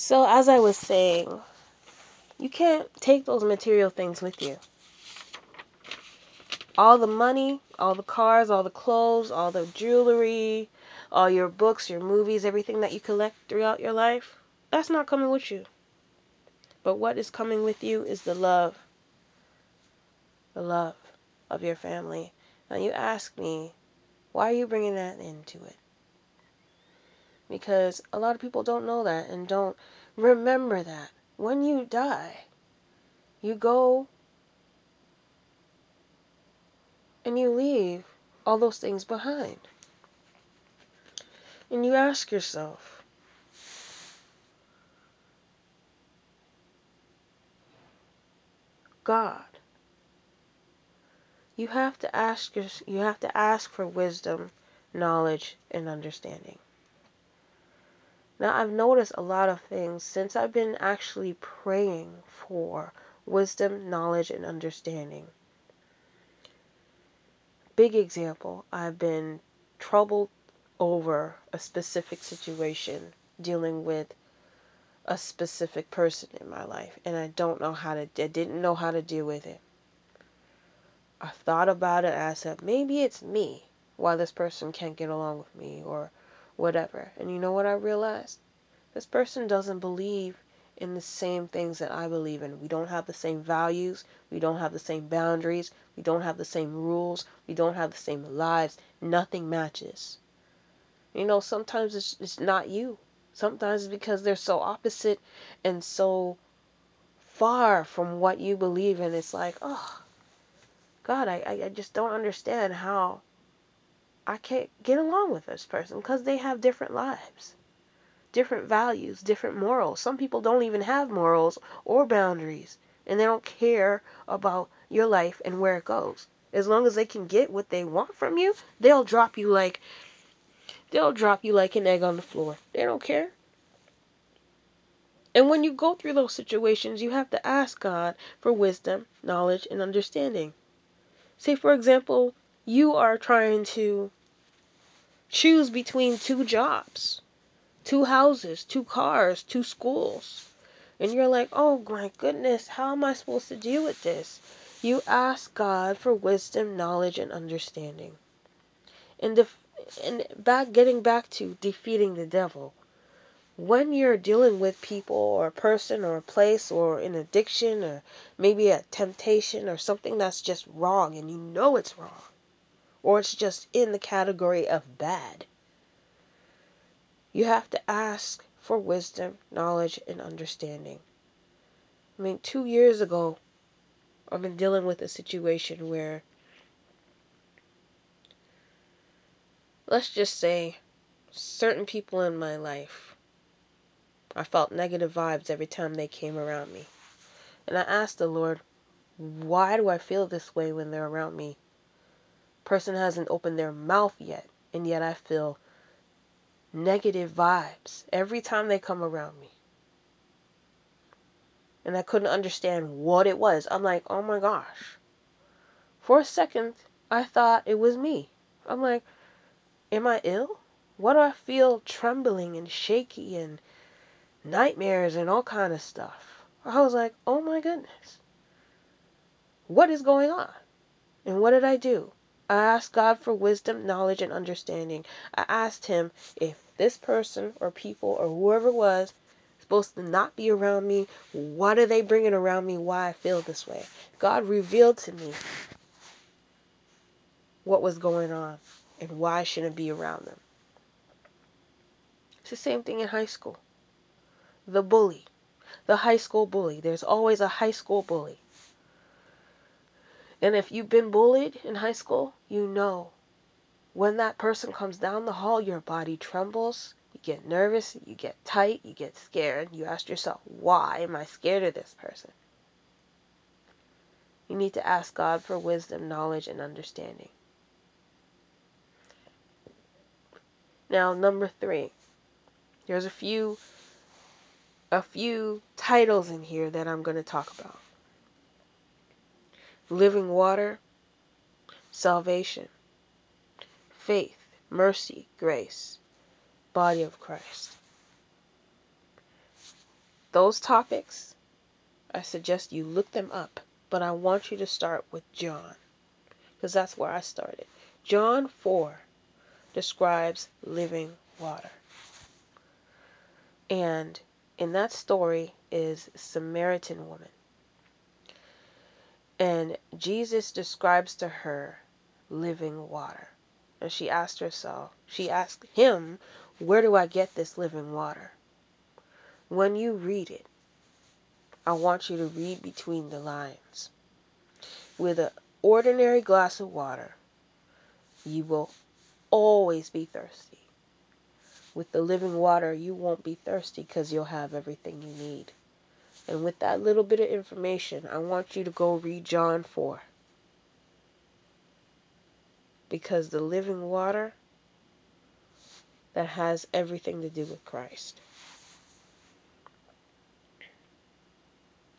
So, as I was saying, you can't take those material things with you. All the money, all the cars, all the clothes, all the jewelry, all your books, your movies, everything that you collect throughout your life, that's not coming with you. But what is coming with you is the love. The love of your family. Now you ask me, why are you bringing that into it? Because a lot of people don't know that and don't remember that. When you die, you go and you leave all those things behind. And you ask yourself, God, you have to ask you have to ask for wisdom, knowledge, and understanding. Now, I've noticed a lot of things since I've been actually praying for wisdom, knowledge, and understanding. Big example, I've been troubled over a specific situation dealing with a specific person in my life and I don't know how to I didn't know how to deal with it. I thought about it I said maybe it's me why this person can't get along with me or whatever. And you know what I realized? This person doesn't believe in the same things that I believe in. We don't have the same values, we don't have the same boundaries, we don't have the same rules, we don't have the same lives. Nothing matches. You know, sometimes it's, it's not you. Sometimes it's because they're so opposite and so far from what you believe in. It's like, oh, God, I, I just don't understand how I can't get along with this person because they have different lives, different values, different morals. Some people don't even have morals or boundaries, and they don't care about your life and where it goes. As long as they can get what they want from you, they'll drop you like They'll drop you like an egg on the floor. They don't care. And when you go through those situations, you have to ask God for wisdom, knowledge, and understanding. Say, for example, you are trying to choose between two jobs, two houses, two cars, two schools. And you're like, oh my goodness, how am I supposed to deal with this? You ask God for wisdom, knowledge, and understanding. And the and back getting back to defeating the devil when you're dealing with people or a person or a place or an addiction or maybe a temptation or something that's just wrong and you know it's wrong or it's just in the category of bad you have to ask for wisdom knowledge and understanding i mean 2 years ago i've been dealing with a situation where let's just say certain people in my life, I felt negative vibes every time they came around me. And I asked the Lord, why do I feel this way when they're around me? Person hasn't opened their mouth yet, and yet I feel negative vibes every time they come around me. And I couldn't understand what it was. I'm like, oh my gosh. For a second, I thought it was me. I'm like, Am I ill? What do I feel trembling and shaky and nightmares and all kind of stuff? I was like, oh my goodness. What is going on? And what did I do? I asked God for wisdom, knowledge, and understanding. I asked Him if this person or people or whoever it was supposed to not be around me, what are they bringing around me, why I feel this way. God revealed to me what was going on and why I shouldn't be around them. It's the same thing in high school. The bully, the high school bully. There's always a high school bully. And if you've been bullied in high school, you know when that person comes down the hall, your body trembles, you get nervous, you get tight, you get scared. You ask yourself, why am I scared of this person? You need to ask God for wisdom, knowledge, and understanding. Now, number three. There's a few a few titles in here that I'm going to talk about. Living water, salvation, faith, mercy, grace, body of Christ. those topics, I suggest you look them up. But I want you to start with John because that's where I started. John 4 describes living water. And in that story is Samaritan woman. And Jesus describes to her living water. And she asked herself, she asked him, Where do I get this living water? When you read it, I want you to read between the lines. With an ordinary glass of water, you will always be thirsty. With the living water, you won't be thirsty because you'll have everything you need. And with that little bit of information, I want you to go read John 4. Because the living water, that has everything to do with Christ.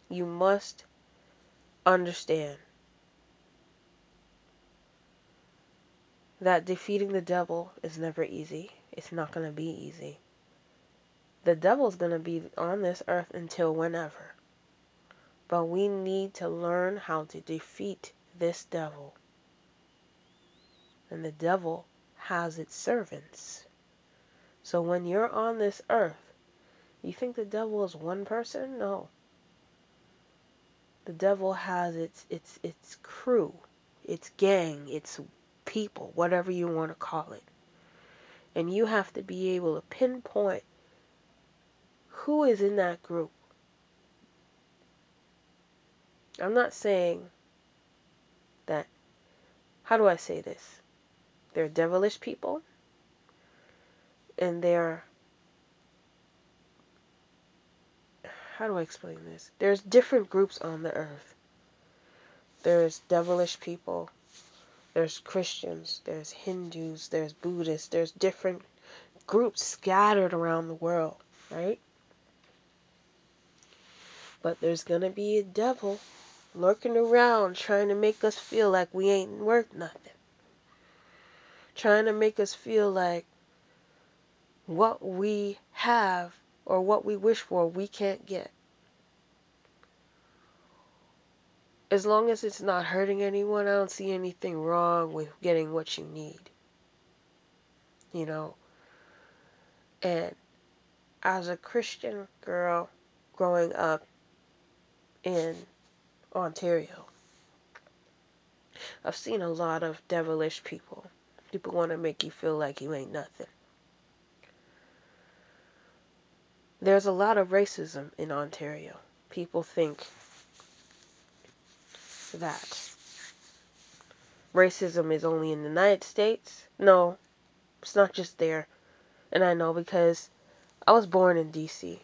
You must understand that defeating the devil is never easy. It's not going to be easy. The devil's going to be on this earth until whenever. But we need to learn how to defeat this devil. And the devil has its servants. So when you're on this earth, you think the devil is one person? No. The devil has its its its crew, its gang, its people, whatever you want to call it. And you have to be able to pinpoint who is in that group. I'm not saying that, how do I say this? They're devilish people and they're, how do I explain this? There's different groups on the earth. There's devilish people, there's Christians, there's Hindus, there's Buddhists, there's different groups scattered around the world, right? But there's going to be a devil lurking around trying to make us feel like we ain't worth nothing. Trying to make us feel like what we have or what we wish for we can't get. as long as it's not hurting anyone, I don't see anything wrong with getting what you need. You know? And as a Christian girl growing up in Ontario, I've seen a lot of devilish people. People want to make you feel like you ain't nothing. There's a lot of racism in Ontario. People think that racism is only in the United States. No, it's not just there. And I know because I was born in D.C.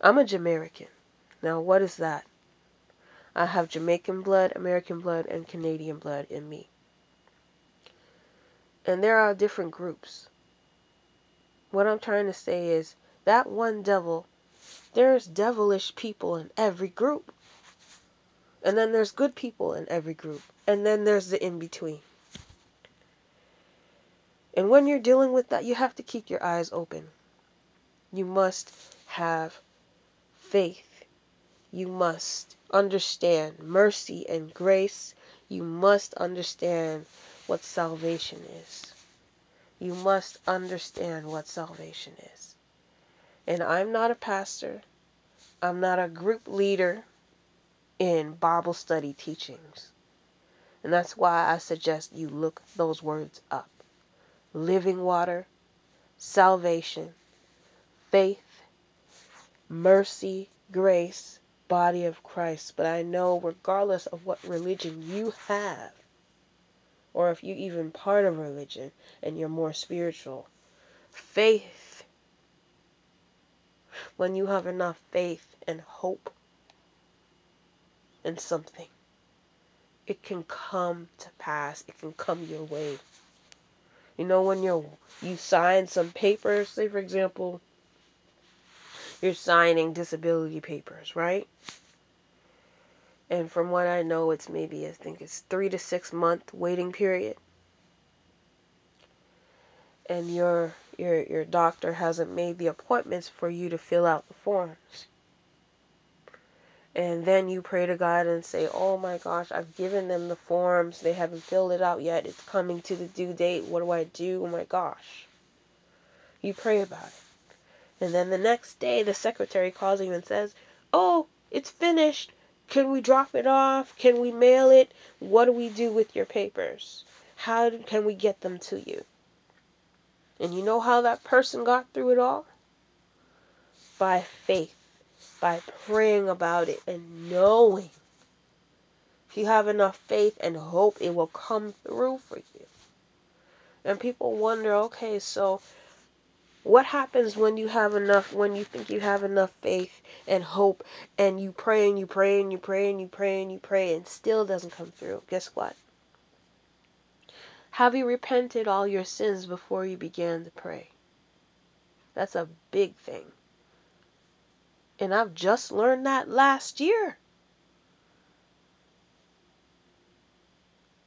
I'm a Jamaican. Now, what is that? I have Jamaican blood, American blood, and Canadian blood in me. And there are different groups. What I'm trying to say is that one devil, there's devilish people in every group. And then there's good people in every group. And then there's the in between. And when you're dealing with that, you have to keep your eyes open. You must have faith. You must understand mercy and grace. You must understand what salvation is. You must understand what salvation is. And I'm not a pastor. I'm not a group leader in Bible study teachings. And that's why I suggest you look those words up living water, salvation, faith, mercy, grace, body of Christ. But I know, regardless of what religion you have, or if you're even part of religion and you're more spiritual, faith, when you have enough faith and hope in something, it can come to pass. It can come your way. You know, when you're you sign some papers, say for example, you're signing disability papers, right? And from what I know, it's maybe I think it's three to six month waiting period. and your your your doctor hasn't made the appointments for you to fill out the forms. And then you pray to God and say, "Oh my gosh, I've given them the forms. They haven't filled it out yet. It's coming to the due date. What do I do? Oh my gosh." You pray about it. And then the next day the secretary calls you and says, "Oh, it's finished. Can we drop it off? Can we mail it? What do we do with your papers? How can we get them to you?" And you know how that person got through it all? By faith, by praying about it and knowing. If you have enough faith and hope, it will come through for you. And people wonder okay, so what happens when you have enough, when you think you have enough faith and hope, and you pray and you pray and you pray and you pray and you pray and still doesn't come through? Guess what? Have you repented all your sins before you began to pray? That's a big thing. And I've just learned that last year.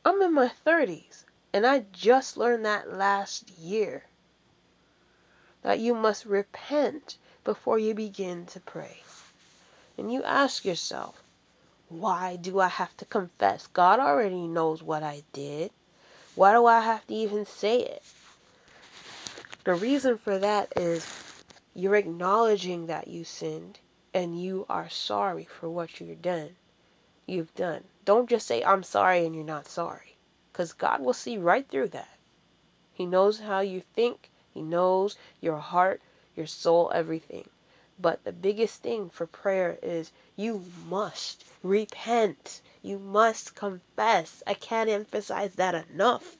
I'm in my 30s, and I just learned that last year. That you must repent before you begin to pray. And you ask yourself, why do I have to confess? God already knows what I did. Why do I have to even say it? The reason for that is you're acknowledging that you sinned and you are sorry for what you've done. You've done. Don't just say I'm sorry and you're not sorry cuz God will see right through that. He knows how you think, he knows your heart, your soul, everything. But the biggest thing for prayer is you must repent. You must confess. I can't emphasize that enough.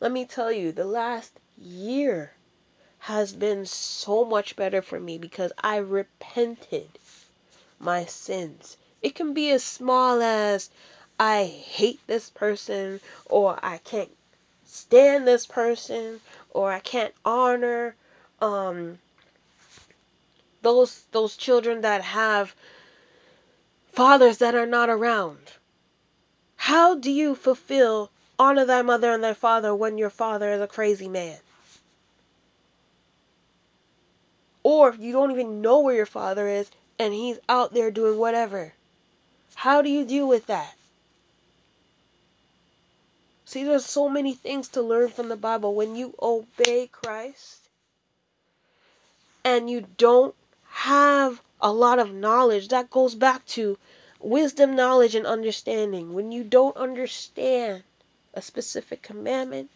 Let me tell you, the last year has been so much better for me because I repented my sins. It can be as small as I hate this person, or I can't stand this person, or I can't honor um, those those children that have fathers that are not around. How do you fulfill honor thy mother and thy father when your father is a crazy man? Or you don't even know where your father is and he's out there doing whatever. How do you deal with that? See, there's so many things to learn from the Bible. When you obey Christ and you don't have a lot of knowledge, that goes back to wisdom, knowledge, and understanding. When you don't understand a specific commandment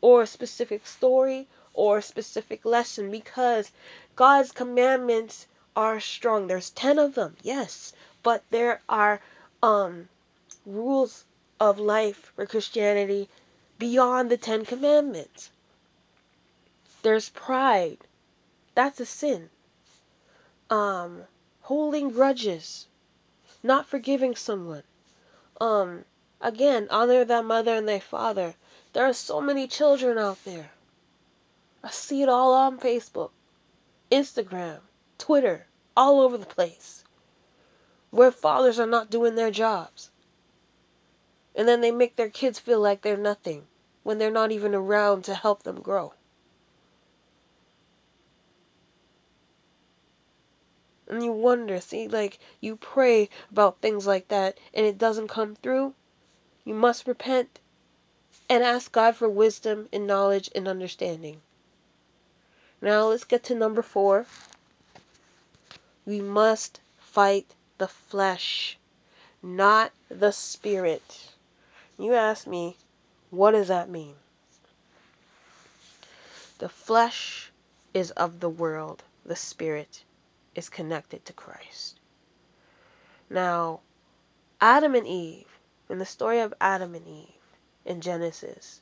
or a specific story or a specific lesson, because God's commandments are strong. There's 10 of them, yes, but there are um, rules of life for Christianity beyond the Ten Commandments. There's pride. That's a sin. Um, holding grudges, not forgiving someone. Um, again, honor thy mother and thy father. There are so many children out there. I see it all on Facebook, Instagram, Twitter, all over the place, where fathers are not doing their jobs. And then they make their kids feel like they're nothing when they're not even around to help them grow. And you wonder, see, like you pray about things like that and it doesn't come through. You must repent and ask God for wisdom and knowledge and understanding. Now let's get to number four. We must fight the flesh, not the spirit. You ask me, what does that mean? The flesh is of the world, the spirit is connected to Christ. Now, Adam and Eve, in the story of Adam and Eve in Genesis,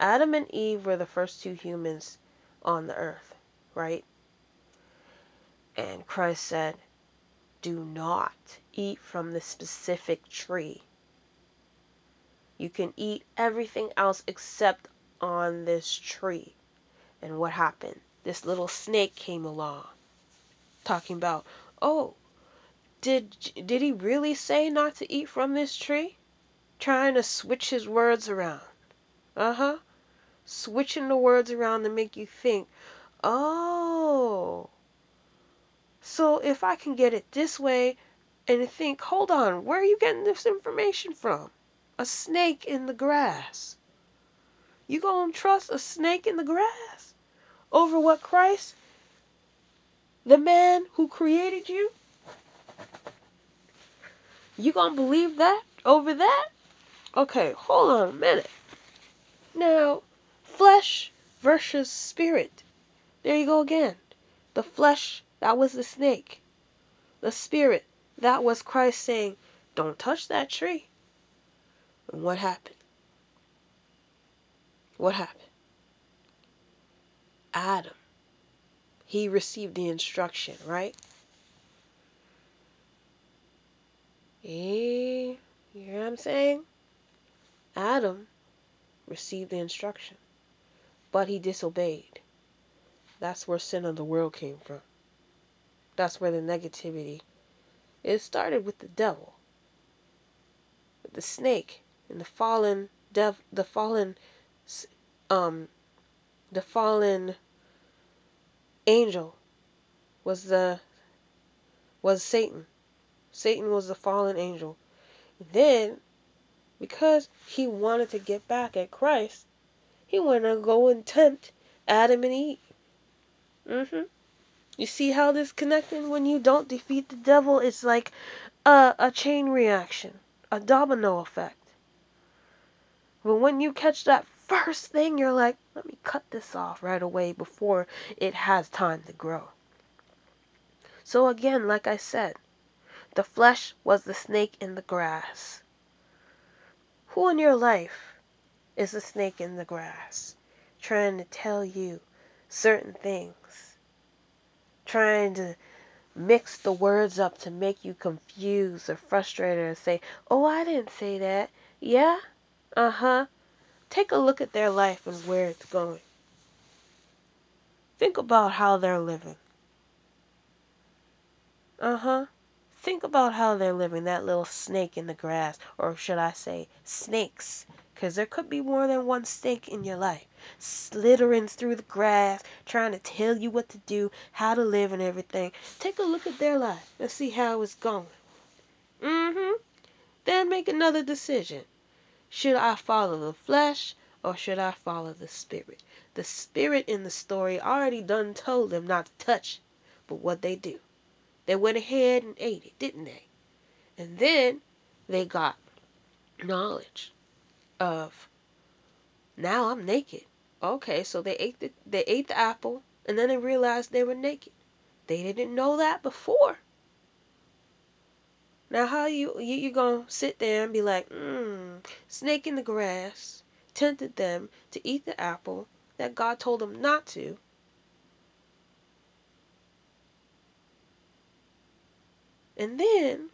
Adam and Eve were the first two humans on the earth, right? And Christ said, Do not eat from the specific tree you can eat everything else except on this tree. And what happened? This little snake came along talking about, "Oh, did did he really say not to eat from this tree?" Trying to switch his words around. Uh-huh. switching the words around to make you think, oh, so if I can get it this way and think, hold on, where are you getting this information from? A snake in the grass. You gonna trust a snake in the grass over what Christ, the man who created you, you gonna believe that over that? Okay, hold on a minute. Now, flesh versus spirit. There you go again. The flesh, that was the snake. The spirit, that was Christ saying, Don't touch that tree. And what happened? What happened? Adam. He received the instruction, right? Eh, you hear what I'm saying? Adam received the instruction, but he disobeyed. That's where sin of the world came from. That's where the negativity. It started with the devil, with the snake, and the fallen dev, the fallen, um, the fallen angel was the was Satan. Satan was the fallen angel. Then because he wanted to get back at Christ, he went to go and tempt Adam and Eve. Mm-hmm. You see how this connected? When you don't defeat the devil, it's like a, a chain reaction, a domino effect. But when you catch that first thing, you're like, let me cut this off right away before it has time to grow. So again, like I said, the flesh was the snake in the grass. Who in your life is a snake in the grass trying to tell you certain things? Trying to mix the words up to make you confused or frustrated and say, Oh, I didn't say that. Yeah? Uh huh. Take a look at their life and where it's going. Think about how they're living. Uh huh. Think about how they're living, that little snake in the grass, or should I say, snakes, because there could be more than one snake in your life, slithering through the grass, trying to tell you what to do, how to live, and everything. Take a look at their life and see how it's going. Mm hmm. Then make another decision. Should I follow the flesh or should I follow the spirit? The spirit in the story already done told them not to touch, but what they do. They went ahead and ate it, didn't they? And then they got knowledge of now I'm naked. Okay, so they ate the they ate the apple and then they realized they were naked. They didn't know that before. Now how you you, you gonna sit there and be like, mmm, snake in the grass tempted them to eat the apple that God told them not to. And then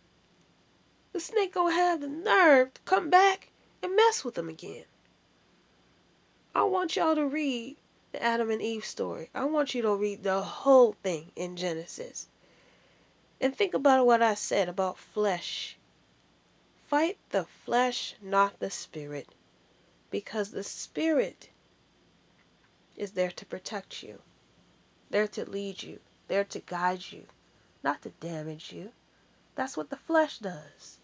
the snake gonna have the nerve to come back and mess with them again. I want y'all to read the Adam and Eve story. I want you to read the whole thing in Genesis. And think about what I said about flesh. Fight the flesh, not the spirit. Because the spirit is there to protect you, there to lead you, there to guide you, not to damage you. That's what the flesh does.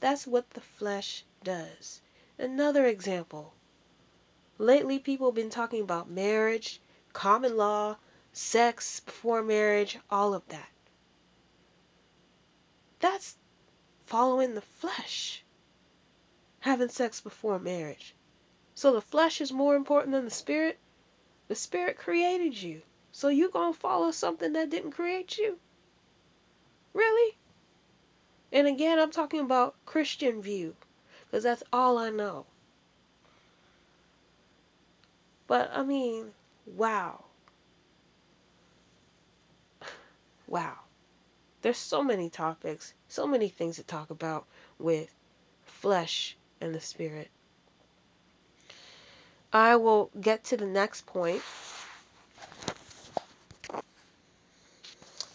That's what the flesh does. Another example. Lately, people have been talking about marriage, common law, sex before marriage, all of that. That's following the flesh. Having sex before marriage. So the flesh is more important than the spirit? The spirit created you. So you going to follow something that didn't create you? Really? And again, I'm talking about Christian view, because that's all I know. But I mean, wow. Wow. There's so many topics, so many things to talk about with flesh and the spirit. I will get to the next point.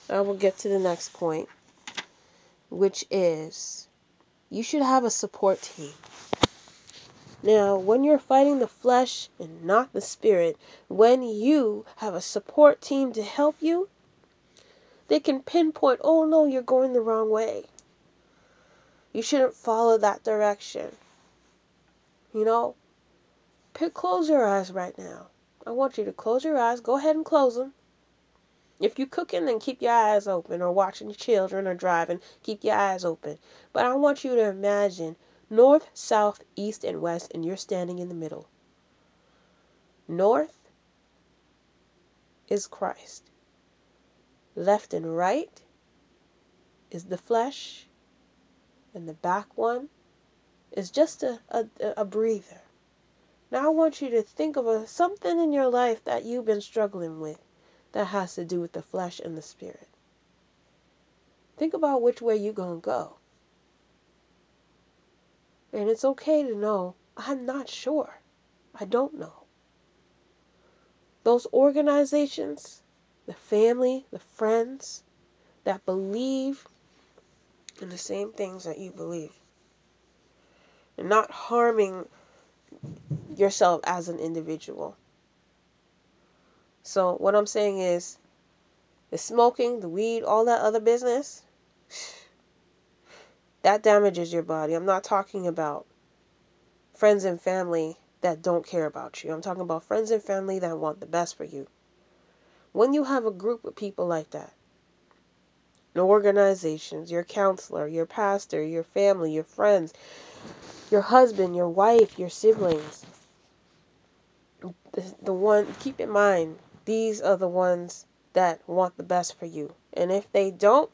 I will get to the next point which is you should have a support team. Now, when you're fighting the flesh and not the spirit, when you have a support team to help you, they can pinpoint, oh no, you're going the wrong way. You shouldn't follow that direction. You know, close your eyes right now. I want you to close your eyes. Go ahead and close them. If you're cooking, then keep your eyes open, or watching your children, or driving, keep your eyes open. But I want you to imagine north, south, east, and west, and you're standing in the middle. North is Christ, left and right is the flesh, and the back one is just a, a, a breather. Now I want you to think of a, something in your life that you've been struggling with that has to do with the flesh and the spirit. Think about which way you're going to go. And it's okay to know, I'm not sure. I don't know. Those organizations, the family, the friends that believe in the same things that you believe, and not harming yourself as an individual. So, what I'm saying is the smoking, the weed, all that other business, that damages your body. I'm not talking about friends and family that don't care about you. I'm talking about friends and family that want the best for you. When you have a group of people like that, organizations, your counselor, your pastor, your family, your friends, your husband, your wife, your siblings, the, the one, keep in mind, these are the ones that want the best for you. And if they don't,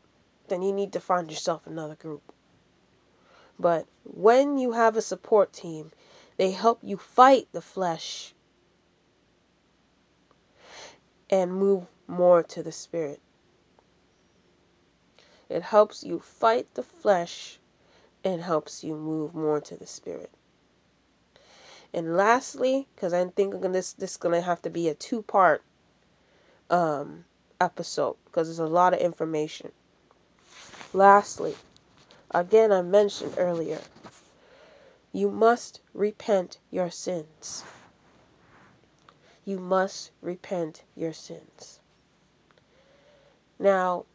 then you need to find yourself another group. But when you have a support team, they help you fight the flesh and move more to the spirit. It helps you fight the flesh and helps you move more to the spirit. And lastly, because I think this this is gonna have to be a two part um, episode because there's a lot of information. Lastly, again I mentioned earlier, you must repent your sins. You must repent your sins. Now,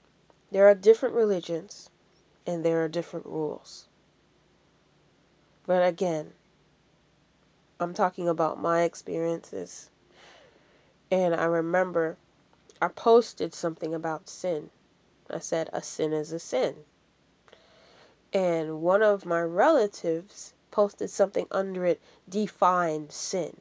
there are different religions and there are different rules. But again, I'm talking about my experiences. And I remember I posted something about sin. I said, a sin is a sin. And one of my relatives posted something under it, define sin.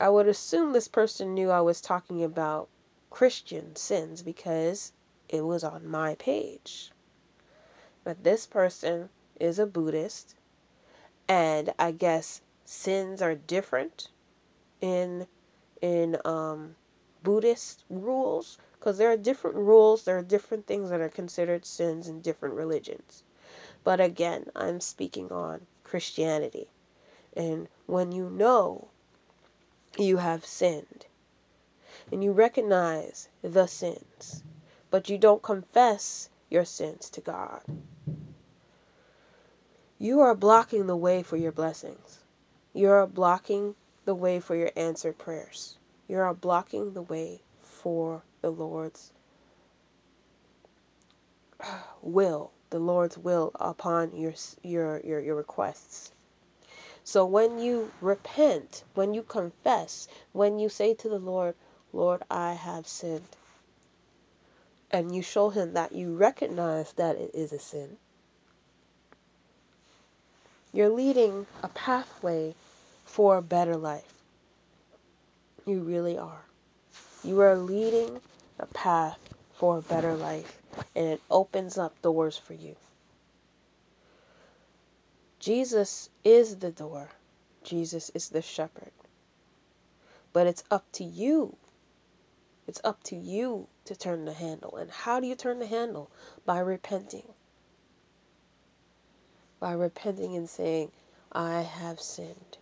I would assume this person knew I was talking about Christian sins because it was on my page. But this person is a Buddhist and I guess sins are different in in um, Buddhist rules because there are different rules, there are different things that are considered sins in different religions. But again, I'm speaking on Christianity. And when you know you have sinned and you recognize the sins, but you don't confess your sins to God, you are blocking the way for your blessings. You are blocking the way for your answered prayers. You are blocking the way for the Lord's will, the Lord's will upon your your your, your requests. So when you repent, when you confess, when you say to the Lord, Lord, I have sinned, and you show him that you recognize that it is a sin, you're leading a pathway for a better life. You really are. You are leading a path for a better life, and it opens up doors for you. Jesus is the door, Jesus is the shepherd. But it's up to you. It's up to you to turn the handle. And how do you turn the handle? By repenting by repenting and saying, I have sinned.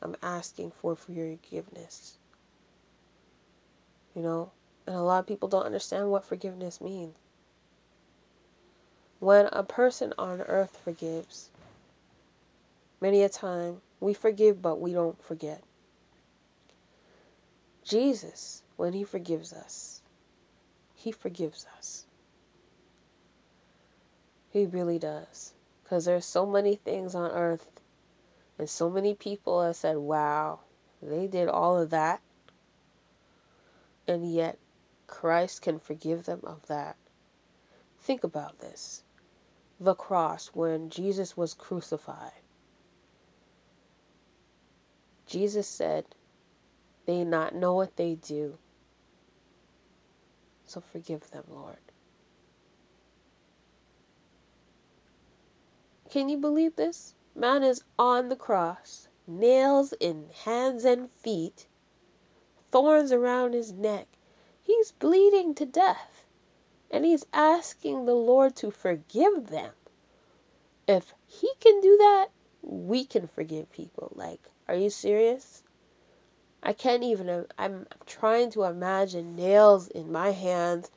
I'm asking for, forgiveness. You know, and a lot of people don't understand what forgiveness means. When a person on earth forgives, Many a time we forgive, but we don't forget. Jesus, when He forgives us, He forgives us. He really does. Because there's so many things on earth and so many people have said, wow, they did all of that. And yet Christ can forgive them of that. Think about this the cross when Jesus was crucified. Jesus said, They not know what they do. So forgive them, Lord. Can you believe this? Man is on the cross, nails in hands and feet, thorns around his neck. He's bleeding to death. And he's asking the Lord to forgive them. If he can do that, we can forgive people. Like, are you serious? I can't even, I'm trying to imagine nails in my hands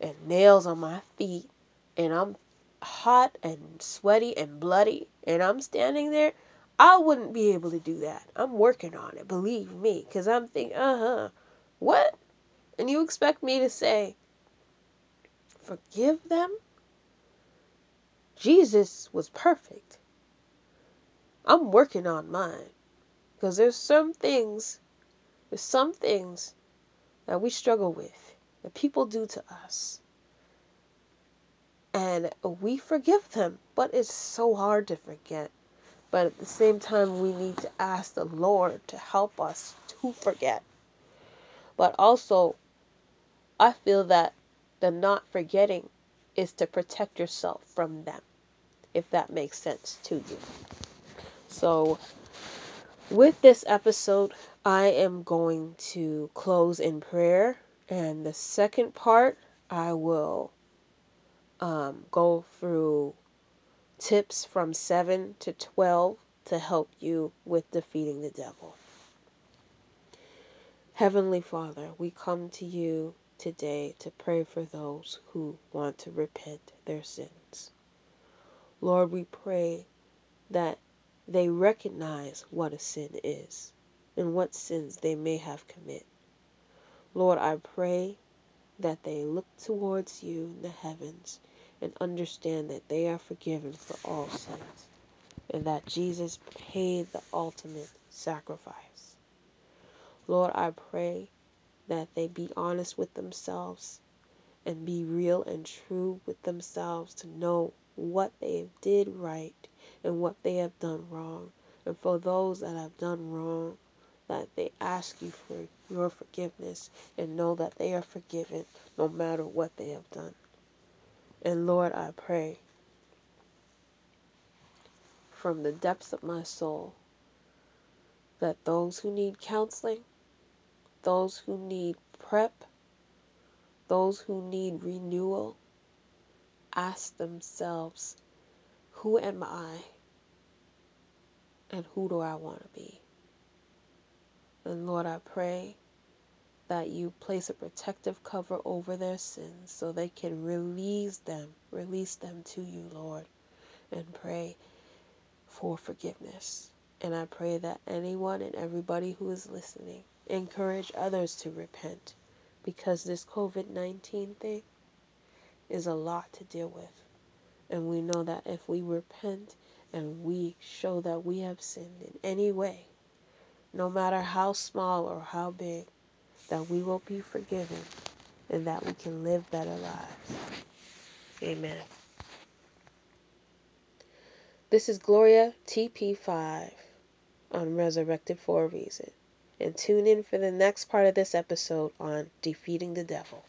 and nails on my feet, and I'm hot and sweaty and bloody, and I'm standing there. I wouldn't be able to do that. I'm working on it, believe me, because I'm thinking, uh huh, what? And you expect me to say, forgive them? Jesus was perfect. I'm working on mine. Because there's some things, there's some things that we struggle with, that people do to us. And we forgive them, but it's so hard to forget. But at the same time, we need to ask the Lord to help us to forget. But also, I feel that the not forgetting is to protect yourself from them, if that makes sense to you. So, with this episode, I am going to close in prayer, and the second part, I will um, go through tips from 7 to 12 to help you with defeating the devil. Heavenly Father, we come to you today to pray for those who want to repent their sins. Lord, we pray that they recognize what a sin is and what sins they may have committed. Lord, I pray that they look towards you in the heavens and understand that they are forgiven for all sins and that Jesus paid the ultimate sacrifice. Lord, I pray that they be honest with themselves and be real and true with themselves to know what they did right and what they have done wrong. And for those that have done wrong, that they ask you for your forgiveness and know that they are forgiven no matter what they have done. And Lord, I pray from the depths of my soul that those who need counseling, those who need prep, those who need renewal, ask themselves, who am I and who do I want to be? And Lord, I pray that you place a protective cover over their sins so they can release them, release them to you, Lord, and pray for forgiveness. And I pray that anyone and everybody who is listening encourage others to repent because this COVID 19 thing is a lot to deal with. And we know that if we repent and we show that we have sinned in any way, no matter how small or how big, that we will be forgiven and that we can live better lives. Amen. This is Gloria TP5 on Resurrected for a Reason. And tune in for the next part of this episode on Defeating the Devil.